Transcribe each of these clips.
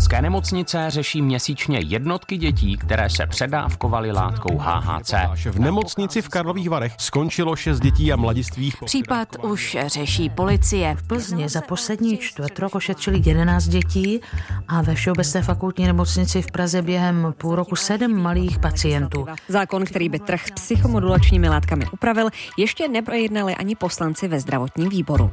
České nemocnice řeší měsíčně jednotky dětí, které se předávkovaly látkou HHC. V nemocnici v Karlových Varech skončilo šest dětí a mladistvých. Případ už řeší policie. V Plzni za poslední čtvrt rok ošetřili 11 dětí a ve Všeobecné fakultní nemocnici v Praze během půl roku sedm malých pacientů. Zákon, který by trh s psychomodulačními látkami upravil, ještě neprojednali ani poslanci ve zdravotním výboru.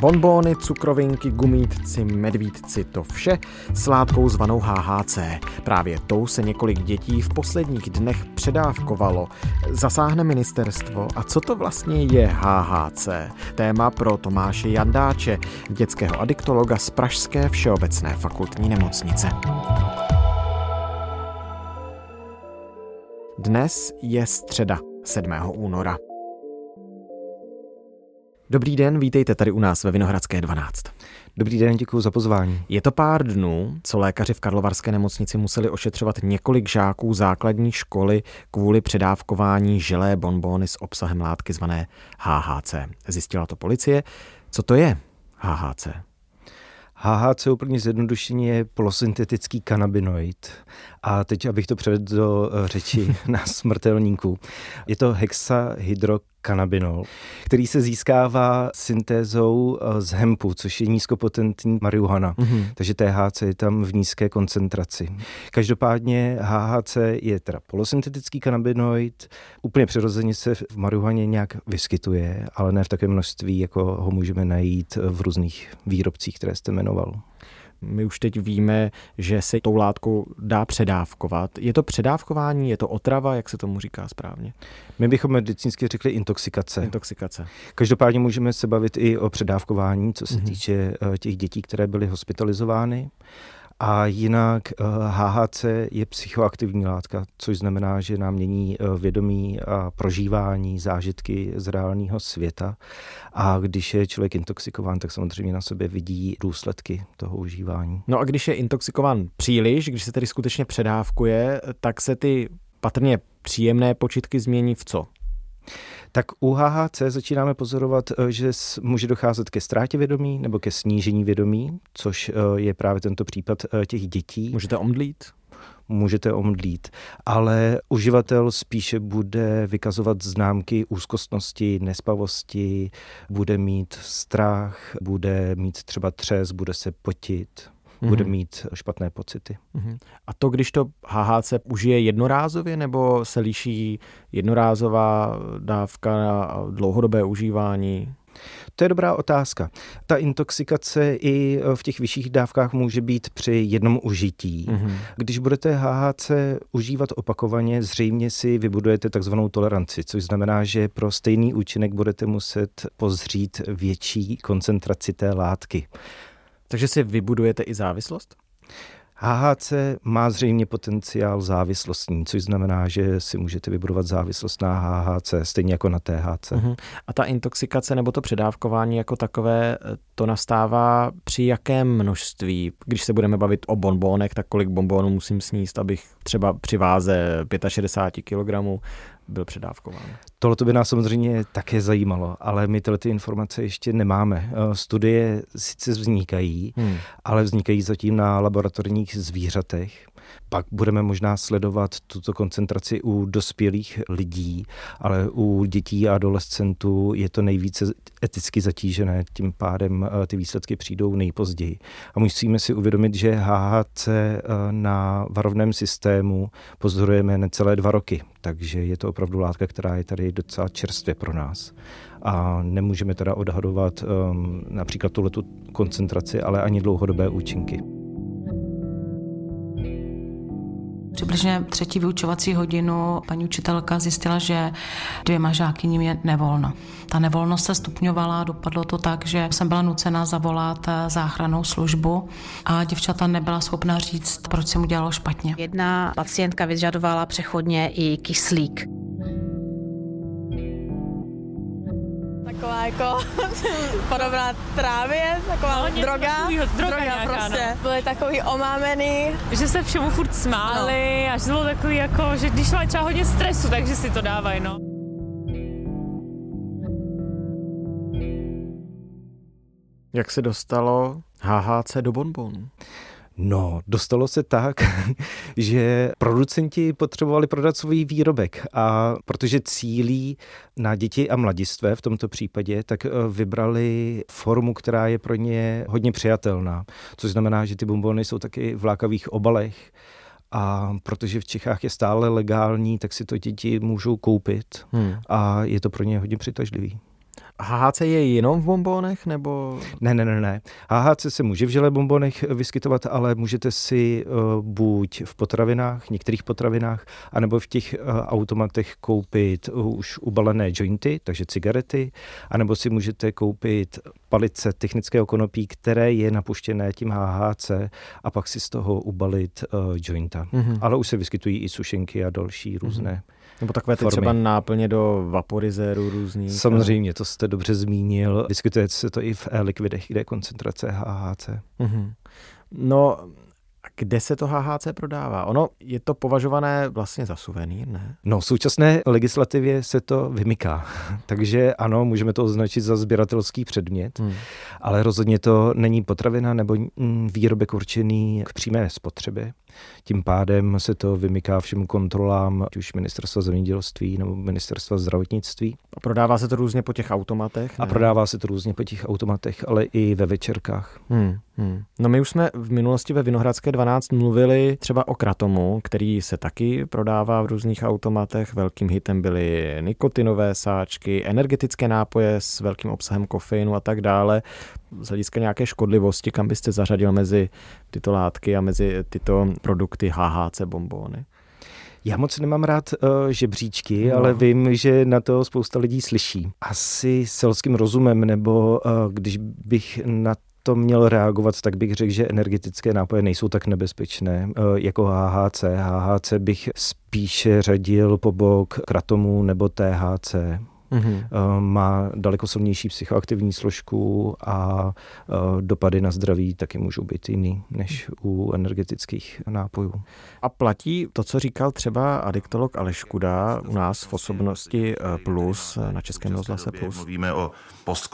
Bonbóny, cukrovinky, gumítci, medvídci, to vše s látkou zvanou HHC. Právě tou se několik dětí v posledních dnech předávkovalo. Zasáhne ministerstvo a co to vlastně je HHC? Téma pro Tomáše Jandáče, dětského adiktologa z Pražské všeobecné fakultní nemocnice. Dnes je středa 7. února. Dobrý den, vítejte tady u nás ve Vinohradské 12. Dobrý den, děkuji za pozvání. Je to pár dnů, co lékaři v Karlovarské nemocnici museli ošetřovat několik žáků základní školy kvůli předávkování želé bonbóny s obsahem látky zvané HHC. Zjistila to policie. Co to je HHC? HHC úplně zjednodušeně je polosyntetický kanabinoid. A teď, abych to převedl do eh, řeči na smrtelníků. Je to hexahydrokanabinol, který se získává syntézou eh, z hempu, což je nízkopotentní marihuana. Mm-hmm. Takže THC je tam v nízké koncentraci. Každopádně HHC je teda polosyntetický kanabinoid, úplně přirozeně se v marihuaně nějak vyskytuje, ale ne v takém množství, jako ho můžeme najít v různých výrobcích, které jste jmenoval. My už teď víme, že se tou látkou dá předávkovat. Je to předávkování, je to otrava, jak se tomu říká správně? My bychom medicínsky řekli intoxikace. Intoxikace. Každopádně můžeme se bavit i o předávkování, co se mm-hmm. týče eh, těch dětí, které byly hospitalizovány. A jinak HHC eh, je psychoaktivní látka, což znamená, že nám mění eh, vědomí a prožívání, zážitky z reálného světa. A když je člověk intoxikován, tak samozřejmě na sobě vidí důsledky toho užívání. No a když je intoxikován příliš, když se tedy skutečně předávkuje, tak se ty patrně příjemné počitky změní v co? Tak u HHC začínáme pozorovat, eh, že může docházet ke ztrátě vědomí nebo ke snížení vědomí, což eh, je právě tento případ eh, těch dětí. Můžete omdlít? můžete omdlít, ale uživatel spíše bude vykazovat známky úzkostnosti, nespavosti, bude mít strach, bude mít třeba třes, bude se potit mm-hmm. bude mít špatné pocity. Mm-hmm. A to, když to HHC užije jednorázově, nebo se liší jednorázová dávka a dlouhodobé užívání? To je dobrá otázka. Ta intoxikace i v těch vyšších dávkách může být při jednom užití. Mm-hmm. Když budete HHC užívat opakovaně, zřejmě si vybudujete takzvanou toleranci, což znamená, že pro stejný účinek budete muset pozřít větší koncentraci té látky. Takže si vybudujete i závislost? HHC má zřejmě potenciál závislostní, což znamená, že si můžete vybudovat závislost na HHC, stejně jako na THC. Uh-huh. A ta intoxikace nebo to předávkování jako takové, to nastává při jakém množství? Když se budeme bavit o bonbónech, tak kolik bonbónů musím sníst, abych třeba při váze 65 kg byl předávkován. Tohle by nás samozřejmě také zajímalo, ale my tyhle ty informace ještě nemáme. Eh, studie sice vznikají, hmm. ale vznikají zatím na laboratorních zvířatech. Pak budeme možná sledovat tuto koncentraci u dospělých lidí, ale u dětí a adolescentů je to nejvíce eticky zatížené, tím pádem eh, ty výsledky přijdou nejpozději. A musíme si uvědomit, že HHC eh, na varovném systému pozorujeme necelé dva roky, takže je to opravdu látka, která je tady docela čerstvě pro nás. A nemůžeme teda odhadovat um, například tuto koncentraci, ale ani dlouhodobé účinky. Přibližně třetí vyučovací hodinu paní učitelka zjistila, že dvěma žákyním je nevolno. Ta nevolnost se stupňovala, dopadlo to tak, že jsem byla nucena zavolat záchranou službu a děvčata nebyla schopna říct, proč se mu dělalo špatně. Jedna pacientka vyžadovala přechodně i kyslík. jako podobná trávě, taková no, droga, takovýho, droga, droga nějaká, no. prostě. No. Byly takový omámený. Že se všemu furt smáli no. a že bylo takový jako, že když má třeba hodně stresu, takže si to dávají, no. Jak se dostalo HHC do bonbonu? No, dostalo se tak, že producenti potřebovali prodat svůj výrobek a protože cílí na děti a mladistvé v tomto případě, tak eh, vybrali formu, která je pro ně hodně přijatelná. Což znamená, že ty bonbony jsou taky v lákavých obalech, a protože v Čechách je stále legální, tak si to děti můžou koupit hmm. a je to pro ně hodně přitažlivý. HHC je jenom v bombonech, nebo? Ne, ne, ne, ne. HHC se může v žele bombonech vyskytovat, ale můžete si uh, buď v potravinách, některých potravinách, anebo v těch uh, automatech koupit uh, už ubalené jointy, takže cigarety, anebo si můžete koupit palice technického konopí, které je napuštěné tím HHC a pak si z toho ubalit uh, jointa. Mm-hmm. Ale už se vyskytují i sušenky a další různé. Mm-hmm. Nebo takové ty formy. třeba náplně do vaporizéru různých. Samozřejmě, to jste dobře zmínil. Vyskytuje se to i v e-likvidech, kde je koncentrace HHC. Mm-hmm. No, kde se to HHC prodává? Ono je to považované vlastně za suvenýr, ne? No, v současné legislativě se to vymyká. Takže ano, můžeme to označit za sběratelský předmět, hmm. ale rozhodně to není potravina nebo výrobek určený k přímé spotřebě. Tím pádem se to vymyká všem kontrolám, ať už ministerstva zemědělství nebo ministerstva zdravotnictví. A prodává se to různě po těch automatech? Ne? A prodává se to různě po těch automatech, ale i ve večerkách. Hmm, hmm. No my už jsme v minulosti ve Vinohradské 12 mluvili třeba o kratomu, který se taky prodává v různých automatech. Velkým hitem byly nikotinové sáčky, energetické nápoje s velkým obsahem kofeinu a tak dále z hlediska nějaké škodlivosti, kam byste zařadil mezi tyto látky a mezi tyto produkty HHC bombóny? Já moc nemám rád uh, žebříčky, no. ale vím, že na to spousta lidí slyší. Asi selským rozumem, nebo uh, když bych na to měl reagovat, tak bych řekl, že energetické nápoje nejsou tak nebezpečné uh, jako HHC. HHC bych spíše řadil po bok kratomu nebo THC mm-hmm. má daleko silnější psychoaktivní složku a eh, dopady na zdraví taky můžou být jiný než u energetických nápojů. A platí to, co říkal třeba adiktolog Aleš Kuda u nás v osobnosti eh, Plus na Českém rozhlase Plus? Mluvíme o post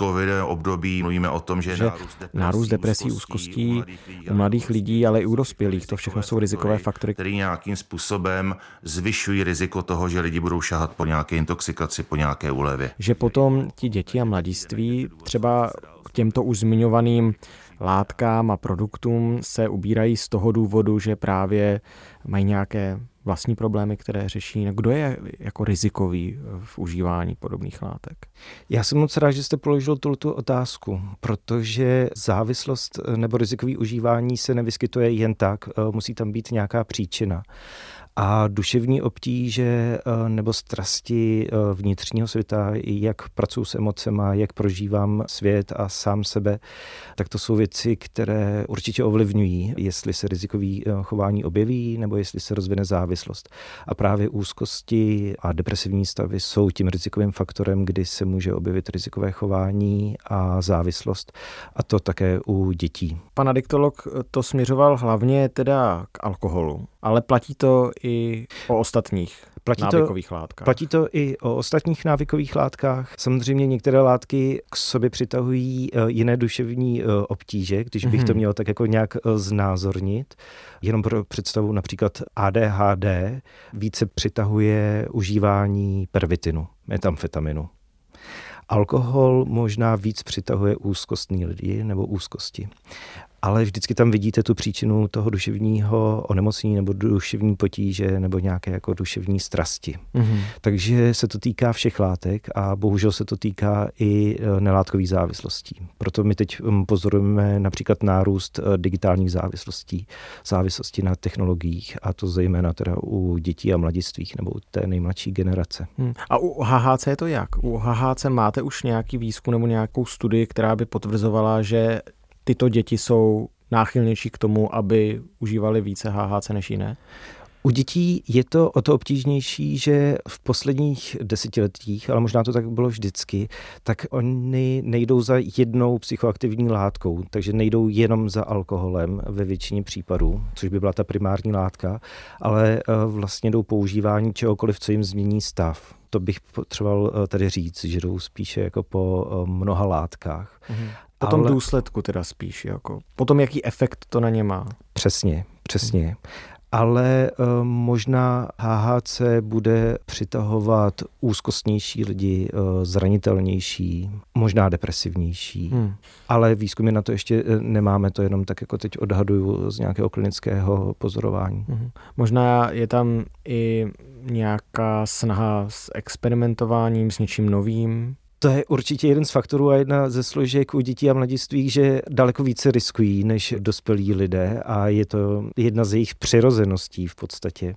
období, mluvíme o tom, že, že nárůst depresí, nárůst depresí úzkostí u mladých lidí, ale i u dospělých, to všechno jsou rizikové faktory. Které nějakým způsobem zvyšují riziko toho, že lidi budou šahat po nějaké intoxikaci, po nějaké úlevě. Že potom ti děti a mladiství třeba k těmto už zmiňovaným látkám a produktům se ubírají z toho důvodu, že právě mají nějaké vlastní problémy, které řeší. Kdo je jako rizikový v užívání podobných látek? Já jsem moc rád, že jste položil tuto otázku, protože závislost nebo rizikový užívání se nevyskytuje jen tak, musí tam být nějaká příčina a duševní obtíže eh, nebo strasti eh, vnitřního světa, jak pracuji s emocema, jak prožívám svět a sám sebe, tak to jsou věci, které určitě ovlivňují, jestli se rizikový eh, chování objeví nebo jestli se rozvine závislost. A právě úzkosti a depresivní stavy jsou tím rizikovým faktorem, kdy se může objevit rizikové chování a závislost. A to také u dětí. Pan adiktolog to směřoval hlavně teda k alkoholu, ale platí to i o ostatních platí návykových to, látkách. Platí to i o ostatních návykových látkách. Samozřejmě některé látky k sobě přitahují eh, jiné duševní eh, obtíže, když bych mm-hmm. to mhm. měl tak jako nějak eh, znázornit. Jenom pro představu například ADHD více přitahuje užívání pervitinu, metamfetaminu. Alkohol možná víc přitahuje úzkostní lidi nebo úzkosti ale vždycky tam vidíte tu příčinu toho duševního onemocnění nebo duševní potíže nebo nějaké jako duševní strasti. Mm-hmm. Takže se to týká všech látek a bohužel se to týká i e, nelátkových závislostí. Proto my teď pozorujeme například nárůst e, digitálních závislostí, závislosti na technologiích a to zejména teda u dětí a mladistvých nebo u té nejmladší generace. Hmm. A u HHC je to jak? U HHC máte už nějaký výzkum nebo nějakou studii, která by potvrzovala, že tyto děti jsou náchylnější k tomu, aby užívali více HHC než jiné? U dětí je to o to obtížnější, že v posledních desetiletích, ale možná to tak bylo vždycky, tak oni nejdou za jednou psychoaktivní látkou, takže nejdou jenom za alkoholem ve většině případů, což by byla ta primární látka, ale eh, vlastně jdou používání čehokoliv, co jim změní stav. To bych potřeboval eh, tady říct, že jdou spíše jako po eh, mnoha látkách. Mm-hmm. Po tom ale... důsledku teda spíš, jako po tom, jaký efekt to na ně má. Přesně, přesně ale eh, možná HHC bude přitahovat úzkostnější lidi, eh, zranitelnější, možná depresivnější. Hmm. Ale výzkumy na to ještě eh, nemáme, to jenom tak jako teď odhaduju z nějakého klinického pozorování. Hmm. Možná je tam i nějaká snaha s experimentováním, s něčím novým, to je určitě jeden z faktorů a jedna ze složek u dětí a mladistvých, že daleko více riskují než dospělí lidé a je to jedna z jejich přirozeností v podstatě.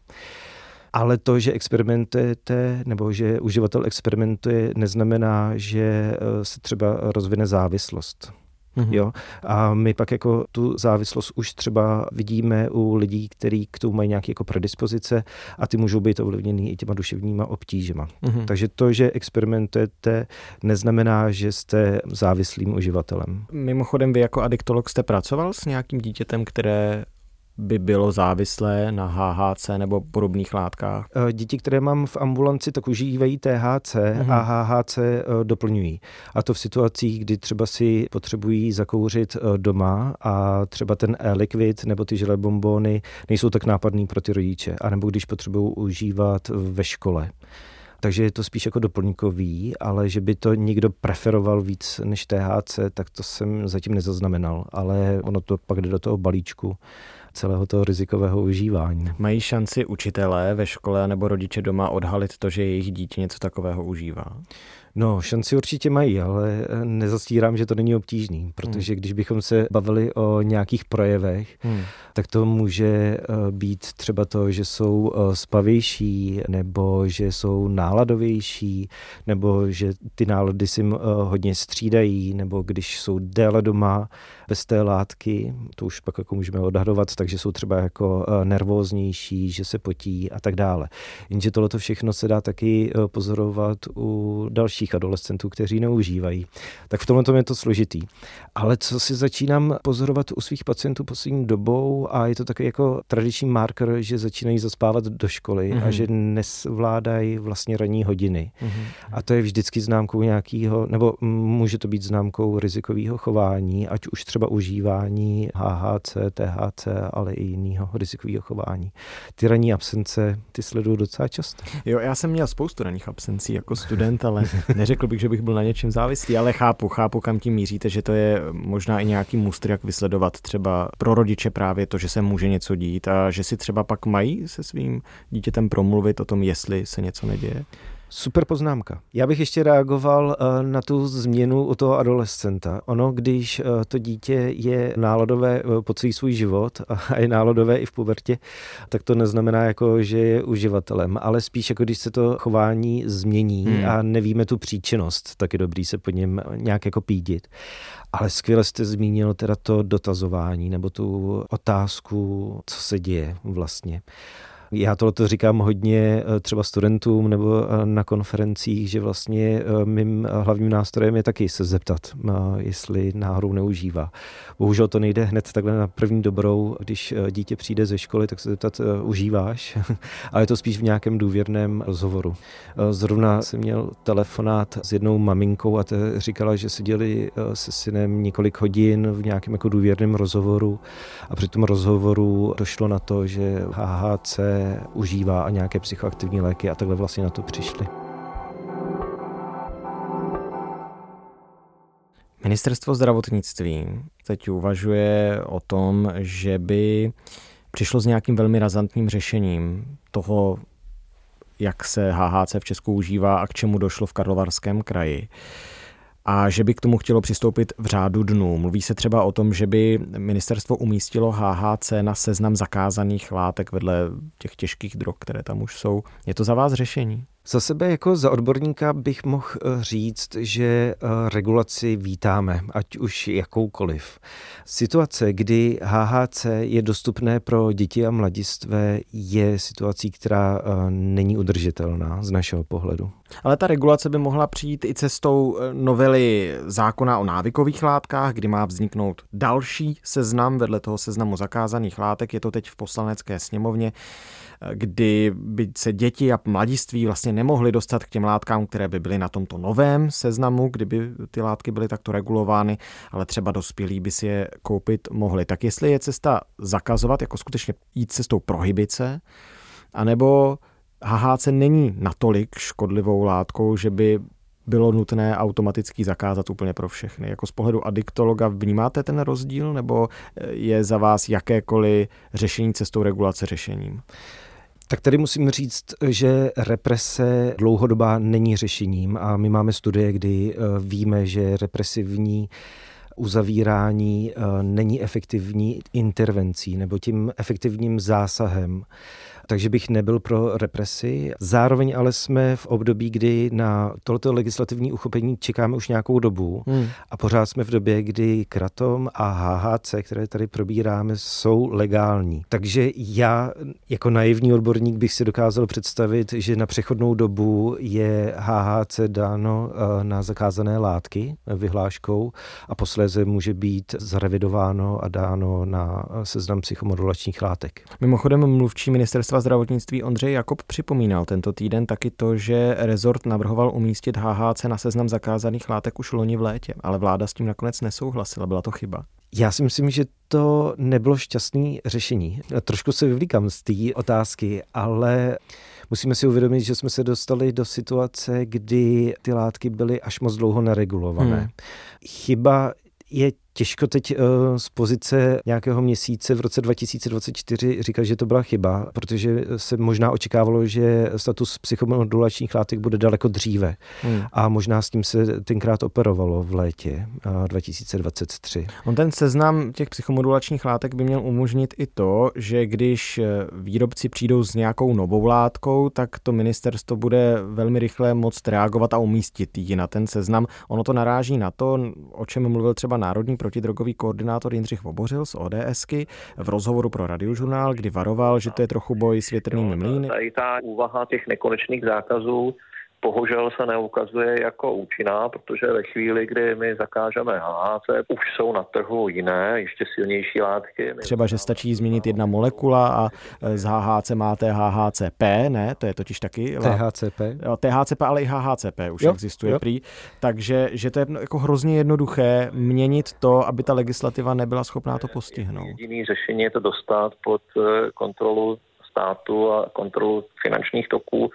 Ale to, že experimentujete nebo že uživatel experimentuje, neznamená, že eh, se třeba rozvine závislost. Mm-hmm. Jo? A my pak jako tu závislost už třeba vidíme u lidí, kteří k tomu mají nějaké jako predispozice a ty můžou být ovlivněný i těma duševníma obtížema. Mm-hmm. Takže to, že experimentujete, neznamená, že jste závislým uživatelem. Mimochodem, vy jako adiktolog jste pracoval s nějakým dítětem, které by bylo závislé na HHC nebo podobných látkách? Eh, děti, které mám v ambulanci, tak užívají THC mm-hmm. a HHC eh, doplňují. A to v situacích, kdy třeba si potřebují zakouřit eh, doma a třeba ten e-liquid nebo ty želé bombony nejsou tak nápadný pro ty rodiče, anebo když potřebují užívat ve škole. Takže je to spíš jako doplňkový, ale že by to někdo preferoval víc než THC, tak to jsem zatím nezaznamenal. Ale ono to pak jde do toho balíčku celého toho rizikového užívání. Mají šanci učitelé ve škole nebo rodiče doma odhalit to, že jejich dítě něco takového užívá? No, šanci určitě mají, ale eh, nezastírám, že to není obtížný, protože hmm. když bychom se bavili o nějakých projevech, hmm. tak to může eh, být třeba to, že jsou eh, spavější, nebo že jsou náladovější, nebo že ty nálady si hodně střídají, nebo když jsou déle doma bez té látky, to už pak jako můžeme odhadovat, takže jsou třeba jako nervóznější, že se potí a tak dále. Jenže tohle všechno se dá taky pozorovat u dalších mladších adolescentů, kteří neužívají. Tak v tomhle je to složitý. Ale co si začínám pozorovat u svých pacientů poslední dobou a je to takový jako tradiční marker, že začínají zaspávat do školy mm-hmm. a mhm. že nesvládají vlastně ranní hodiny. Mm-hmm. A to je vždycky známkou nějakého, nebo může to být známkou rizikového chování, ať už třeba užívání HHC, THC, ale i jiného rizikového chování. Ty ranní absence, ty sledují docela často. Jo, já jsem měl spoustu ranních absencí jako student, ale Neřekl bych, že bych byl na něčem závislý, ale chápu, chápu, kam tím míříte, že to je možná i nějaký mustr, jak vysledovat třeba pro rodiče právě to, že se může něco dít a že si třeba pak mají se svým dítětem promluvit o tom, jestli se něco neděje. Super poznámka. Já bych ještě reagoval eh, na tu změnu u toho adolescenta. Ono, když eh, to dítě je náladové eh, po celý svůj život a je náladové i v pubertě, tak to neznamená jako, že je uživatelem, ale spíš jako když se to chování změní hmm. a nevíme tu příčinnost, tak je dobrý se po něm nějak jako pídit. Ale skvěle jste zmínil teda to dotazování nebo tu otázku, co se děje vlastně. Já tohle říkám hodně eh, třeba studentům nebo eh, na konferencích, že vlastně eh, mým hlavním nástrojem je taky se zeptat, jestli náhodou neužívá. Bohužel to nejde hned takhle na první dobrou, když dítě přijde ze školy, tak se zeptat, užíváš, ale je to spíš v nějakém důvěrném rozhovoru. Zrovna jsem měl telefonát s jednou maminkou a ta říkala, že seděli se synem několik hodin v nějakém jako důvěrném rozhovoru a při tom rozhovoru došlo na to, že HHC užívá a nějaké psychoaktivní léky a takhle vlastně na to přišli. Ministerstvo zdravotnictví teď uvažuje o tom, že by přišlo s nějakým velmi razantním řešením toho, jak se HHC v Česku užívá a k čemu došlo v Karlovarském kraji a že by k tomu chtělo přistoupit v řádu dnů. Mluví se třeba o tom, že by ministerstvo umístilo HHC na seznam zakázaných látek vedle těch těžkých drog, které tam už jsou. Je to za vás řešení? Za sebe jako za odborníka bych mohl eh, říct, že eh, regulaci vítáme, ať už jakoukoliv. Situace, kdy HHC je dostupné pro děti a mladistvé, je situací, která eh, není udržitelná z našeho pohledu. Ale ta regulace by mohla přijít i cestou novely zákona o návykových látkách, kdy má vzniknout další seznam vedle toho seznamu zakázaných látek. Je to teď v poslanecké sněmovně kdy by se děti a mladiství vlastně nemohli dostat k těm látkám, které by byly na tomto novém seznamu, kdyby ty látky byly takto regulovány, ale třeba dospělí by si je koupit mohli. Tak jestli je cesta zakazovat, jako skutečně jít cestou prohybice, anebo HHC není natolik škodlivou látkou, že by bylo nutné automaticky zakázat úplně pro všechny. Jako z pohledu adiktologa vnímáte ten rozdíl, nebo je za vás jakékoliv řešení cestou regulace řešením? Tak tady musím říct, že represe dlouhodobá není řešením a my máme studie, kdy eh, víme, že represivní uzavírání eh, není efektivní intervencí nebo tím efektivním zásahem takže bych nebyl pro represi. Zároveň ale jsme v období, kdy na tohoto legislativní uchopení čekáme už nějakou dobu hmm. a pořád jsme v době, kdy kratom a HHC, které tady probíráme, jsou legální. Takže já jako naivní odborník bych si dokázal představit, že na přechodnou dobu je HHC dáno eh, na zakázané látky vyhláškou a posléze může být zarevidováno a dáno na seznam psychomodulačních látek. Mimochodem mluvčí ministerstva ministerstva zdravotnictví Ondřej Jakob připomínal tento týden taky to, že rezort navrhoval umístit HHC na seznam zakázaných látek už loni v létě, ale vláda s tím nakonec nesouhlasila. Byla to chyba? Já si myslím, že to nebylo šťastné řešení. Trošku se vyvlíkám z té otázky, ale musíme si uvědomit, že jsme se dostali do situace, kdy ty látky byly až moc dlouho neregulované. Hmm. Chyba je těžko teď uh, z pozice nějakého měsíce v roce 2024 říkat, že to byla chyba, protože se možná očekávalo, že status psychomodulačních látek bude daleko dříve. Hmm. A možná s tím se tenkrát operovalo v létě uh, 2023. On ten seznam těch psychomodulačních látek by měl umožnit i to, že když eh, výrobci přijdou s nějakou novou látkou, tak to ministerstvo bude velmi rychle moct reagovat a umístit ji na ten seznam. Ono to naráží na to, o čem mluvil třeba Národní protidrogový koordinátor Jindřich Vobořil z ODSky v rozhovoru pro radiožurnál, kdy varoval, že to je trochu boj s větrnými mlýny. Tady ta úvaha těch nekonečných zákazů bohužel se neukazuje jako účinná, protože ve chvíli, kdy my zakážeme HHC, už jsou na trhu jiné, ještě silnější látky. Třeba, že stačí změnit jedna molekula a z HHC máte HHCP, ne? To je totiž taky... THCP. THCP, ale i HHCP už jo, existuje jo. prý. Takže, že to je jako hrozně jednoduché měnit to, aby ta legislativa nebyla schopná to postihnout. Jediný řešení je to dostat pod eh, kontrolu státu a kontrolu finančních toků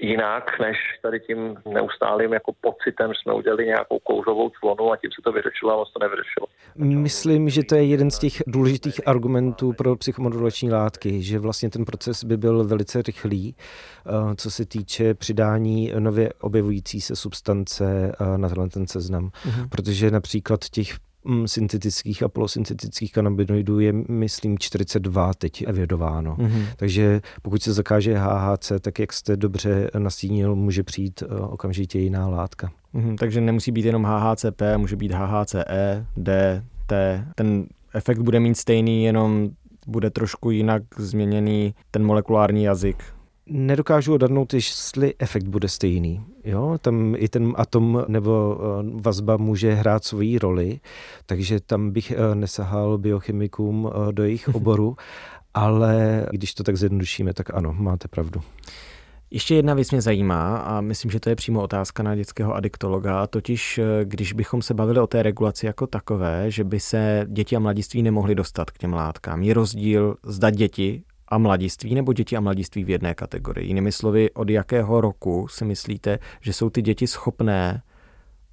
jinak, než tady tím neustálým jako pocitem, že jsme udělali nějakou kouřovou clonu a tím se to vyřešilo a moc to nevyřešilo. Myslím, že to je jeden z těch důležitých argumentů pro psychomodulační látky, že vlastně ten proces by byl velice rychlý, eh, co se týče přidání nově objevující se substance eh, na tenhle ten seznam. Mhm. Protože například těch syntetických a polosyntetických kanabinoidů je, myslím, 42 teď evidováno. Mm-hmm. Takže pokud se zakáže HHC, tak jak jste dobře nastínil, může přijít eh, okamžitě jiná látka. Mm-hmm, takže nemusí být jenom HHCP, může být HHCE, D, T. Ten efekt bude mít stejný, jenom bude trošku jinak změněný ten molekulární jazyk nedokážu odhadnout, jestli efekt bude stejný. Jo? Tam i ten atom nebo eh, vazba může hrát svoji roli, takže tam bych eh, nesahal biochemikům eh, do jejich oboru, ale když to tak zjednodušíme, tak ano, máte pravdu. Ještě jedna věc mě zajímá a myslím, že to je přímo otázka na dětského adiktologa, totiž když bychom se bavili o té regulaci jako takové, že by se děti a mladiství nemohli dostat k těm látkám. Je rozdíl, zda děti a mladiství nebo děti a mladiství v jedné kategorii? Jinými slovy, od jakého roku si myslíte, že jsou ty děti schopné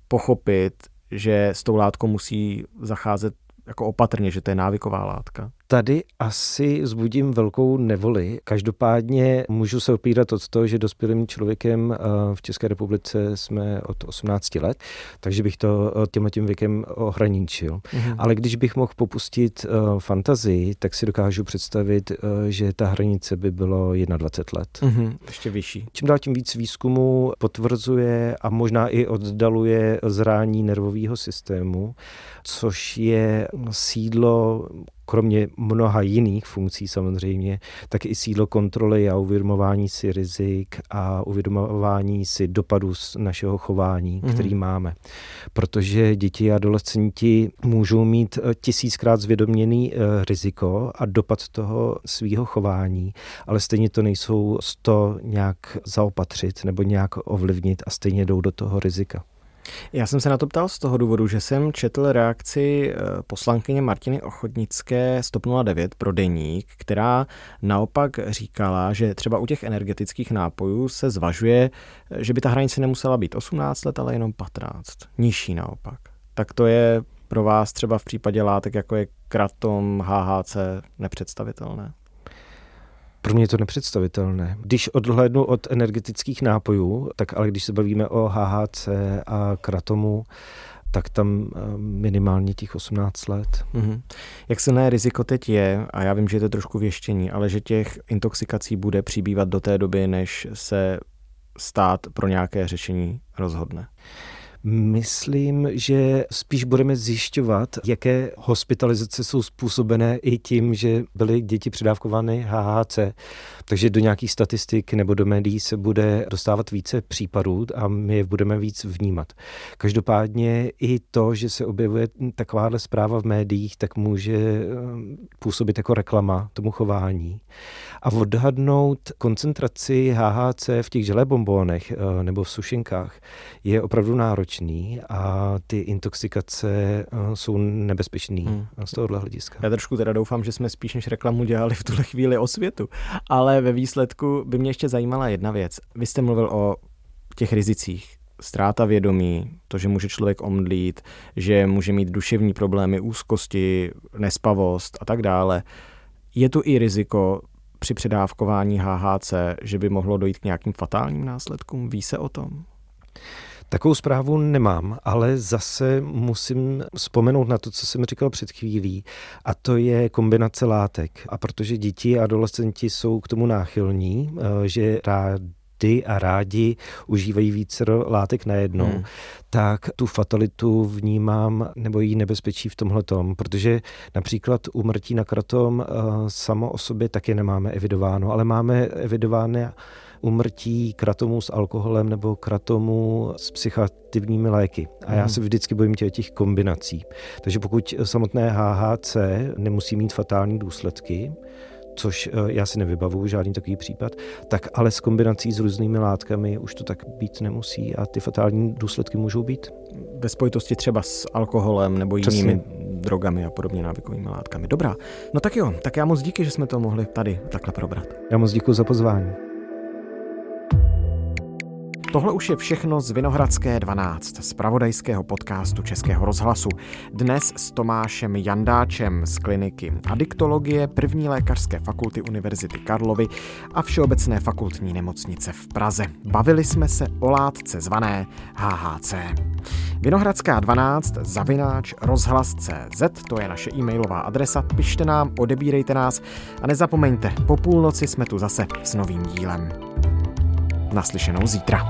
pochopit, že s tou látkou musí zacházet jako opatrně, že to je návyková látka? Tady asi zbudím velkou nevoli. Každopádně můžu se opírat od toho, že dospělým člověkem eh, v České republice jsme od 18 let, takže bych to eh, tímhle tím věkem ohraničil. Mm-hmm. Ale když bych mohl popustit uh, fantazii, tak si dokážu představit, že ta hranice by bylo 21 let. Mm-hmm. Ještě vyšší. Čím dál tím víc výzkumu potvrzuje a možná i oddaluje zrání nervového systému, což je sídlo kromě mnoha jiných funkcí samozřejmě, tak i sídlo kontroly a uvědomování si rizik a uvědomování si dopadů z našeho chování, mm-hmm. který máme. Protože děti a adolescenti můžou mít eh, tisíckrát zvědoměný eh, riziko a dopad toho svého chování, ale stejně to nejsou z to nějak zaopatřit nebo nějak ovlivnit a stejně jdou do toho rizika. Já jsem se na to ptal z toho důvodu, že jsem četl reakci eh, poslankyně Martiny Ochotnické z 09 pro deník, která naopak říkala, že třeba u těch energetických nápojů se zvažuje, eh, že by ta hranice nemusela být 18 let, ale jenom 15. Nižší naopak. Tak to je pro vás třeba v případě látek, jako je kratom, HHC, nepředstavitelné? Pro mě je to nepředstavitelné. Když odhlédnu od energetických nápojů, tak ale když se bavíme o HHC a kratomu, tak tam eh, minimálně těch 18 let. Mm-hmm. Jak silné riziko teď je, a já vím, že je to trošku věštění, ale že těch intoxikací bude přibývat do té doby, než se stát pro nějaké řešení rozhodne? Myslím, že spíš budeme zjišťovat, jaké hospitalizace jsou způsobené i tím, že byly děti předávkovány HHC. Takže do nějakých statistik nebo do médií se bude dostávat více případů a my je budeme víc vnímat. Každopádně i to, že se objevuje takováhle zpráva v médiích, tak může eh, působit jako reklama tomu chování. A odhadnout koncentraci HHC v těch želé bombónech eh, nebo v sušinkách je opravdu náročný a ty intoxikace eh, jsou nebezpečné hmm. z tohohle hlediska. Já trošku teda doufám, že jsme spíš než reklamu dělali v tuhle chvíli o světu, ale ve výsledku by mě ještě zajímala jedna věc. Vy jste mluvil o těch rizicích, ztráta vědomí, to, že může člověk omdlít, že může mít duševní problémy, úzkosti, nespavost a tak dále. Je tu i riziko při předávkování HHC, že by mohlo dojít k nějakým fatálním následkům? Ví se o tom? Takovou zprávu nemám, ale zase musím vzpomenout na to, co jsem říkal před chvílí, a to je kombinace látek. A protože děti a adolescenti jsou k tomu náchylní, eh, že rád a rádi užívají více látek najednou, hmm. tak tu fatalitu vnímám nebo její nebezpečí v tomhle tom, protože například umrtí na kratom uh, samo o sobě taky nemáme evidováno, ale máme evidovány umrtí kratomu s alkoholem nebo kratomu s psychoaktivními léky. A já hmm. se vždycky bojím těch, těch kombinací. Takže pokud samotné HHC nemusí mít fatální důsledky, což eh, já si nevybavuju žádný takový případ, tak ale s kombinací s různými látkami už to tak být nemusí a ty fatální důsledky můžou být. Ve spojitosti třeba s alkoholem nebo jinými Přesně. drogami a podobně návykovými látkami. Dobrá, no tak jo, tak já moc díky, že jsme to mohli tady takhle probrat. Já moc děkuji za pozvání. Tohle už je všechno z Vinohradské 12, z pravodajského podcastu Českého rozhlasu. Dnes s Tomášem Jandáčem z kliniky adiktologie první lékařské fakulty Univerzity Karlovy a Všeobecné fakultní nemocnice v Praze. Bavili jsme se o látce zvané HHC. Vinohradská 12 zavináč rozhlas.cz, to je naše e-mailová adresa, pište nám, odebírejte nás a nezapomeňte, po půlnoci jsme tu zase s novým dílem. Naslyšenou zítra.